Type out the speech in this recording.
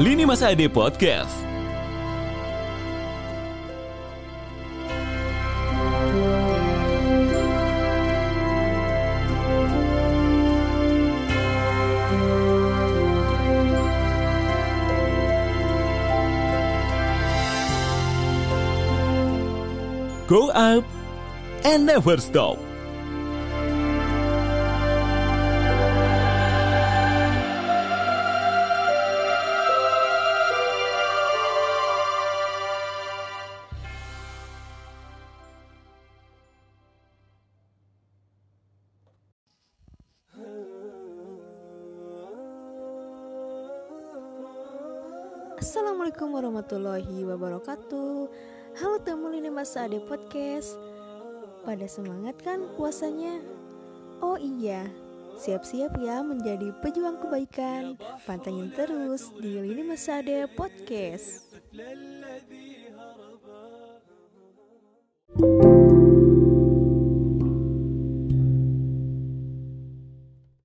Lini Masa Ade Podcast. Go up and never stop. Assalamualaikum warahmatullahi wabarakatuh. Halo temu Lini Masa Ade Podcast. Pada semangat kan puasanya? Oh iya, siap-siap ya menjadi pejuang kebaikan. Pantengin terus di Lini Masa Ade Podcast